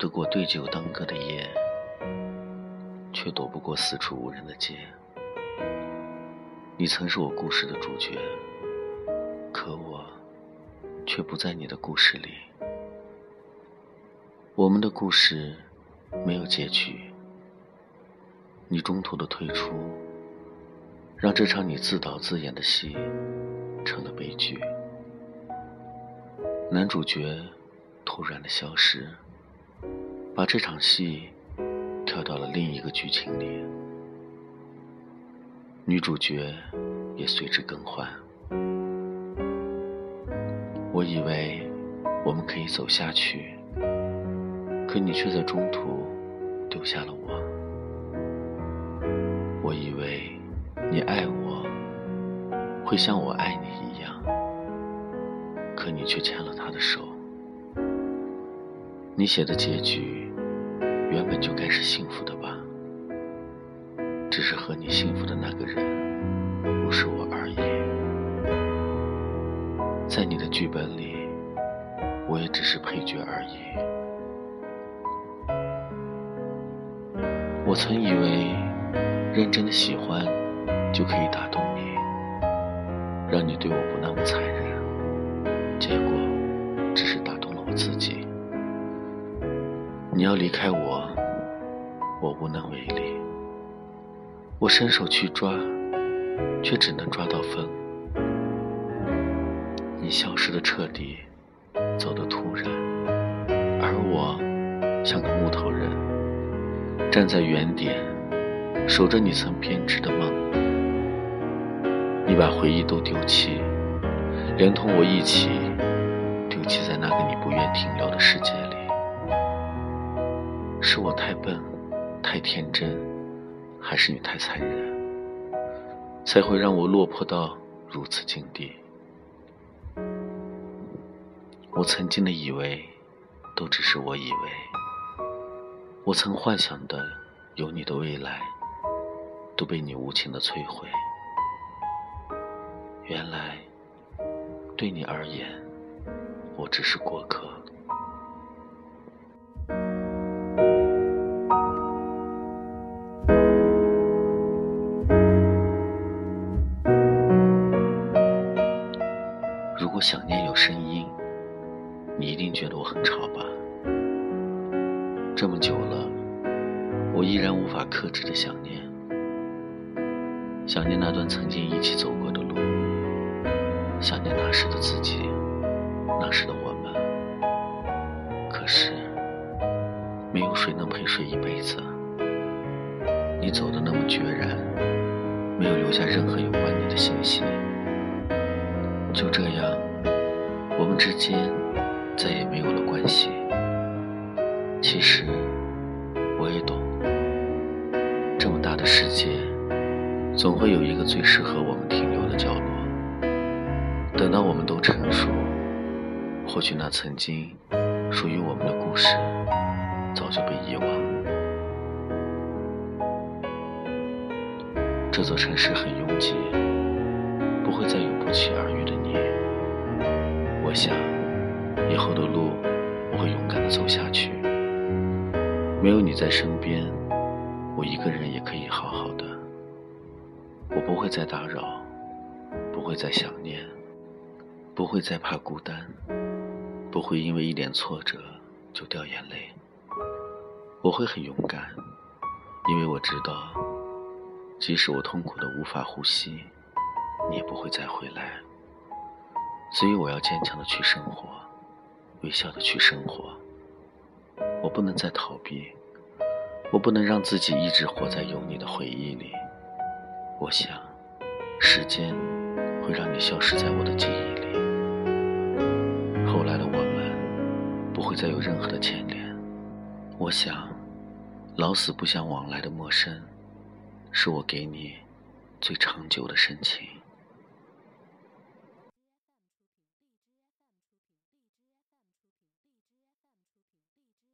躲得过对酒当歌的夜，却躲不过四处无人的街。你曾是我故事的主角，可我却不在你的故事里。我们的故事没有结局，你中途的退出，让这场你自导自演的戏成了悲剧。男主角突然的消失。把这场戏跳到了另一个剧情里，女主角也随之更换。我以为我们可以走下去，可你却在中途丢下了我。我以为你爱我，会像我爱你一样，可你却牵了他的手。你写的结局原本就该是幸福的吧？只是和你幸福的那个人不是我而已。在你的剧本里，我也只是配角而已。我曾以为认真的喜欢就可以打动你，让你对我不那么残忍，结果只是打动了我自己。你要离开我，我无能为力。我伸手去抓，却只能抓到风。你消失的彻底，走得突然，而我像个木头人，站在原点，守着你曾编织的梦。你把回忆都丢弃，连同我一起丢弃在那个你不愿停留的世界里。是我太笨，太天真，还是你太残忍，才会让我落魄到如此境地？我曾经的以为，都只是我以为。我曾幻想的有你的未来，都被你无情的摧毁。原来，对你而言，我只是过客。想念有声音，你一定觉得我很吵吧？这么久了，我依然无法克制的想念，想念那段曾经一起走过的路，想念那时的自己，那时的我们。可是，没有谁能陪谁一辈子。你走的那么决然，没有留下任何有关你的信息，就这样。之间再也没有了关系。其实我也懂，这么大的世界，总会有一个最适合我们停留的角落。等到我们都成熟，或许那曾经属于我们的故事，早就被遗忘。这座城市很拥挤，不会再有不期而遇的。我想，以后的路我会勇敢的走下去。没有你在身边，我一个人也可以好好的。我不会再打扰，不会再想念，不会再怕孤单，不会因为一点挫折就掉眼泪。我会很勇敢，因为我知道，即使我痛苦的无法呼吸，你也不会再回来。所以我要坚强的去生活，微笑的去生活。我不能再逃避，我不能让自己一直活在有你的回忆里。我想，时间会让你消失在我的记忆里。后来的我们不会再有任何的牵连。我想，老死不相往来的陌生，是我给你最长久的深情。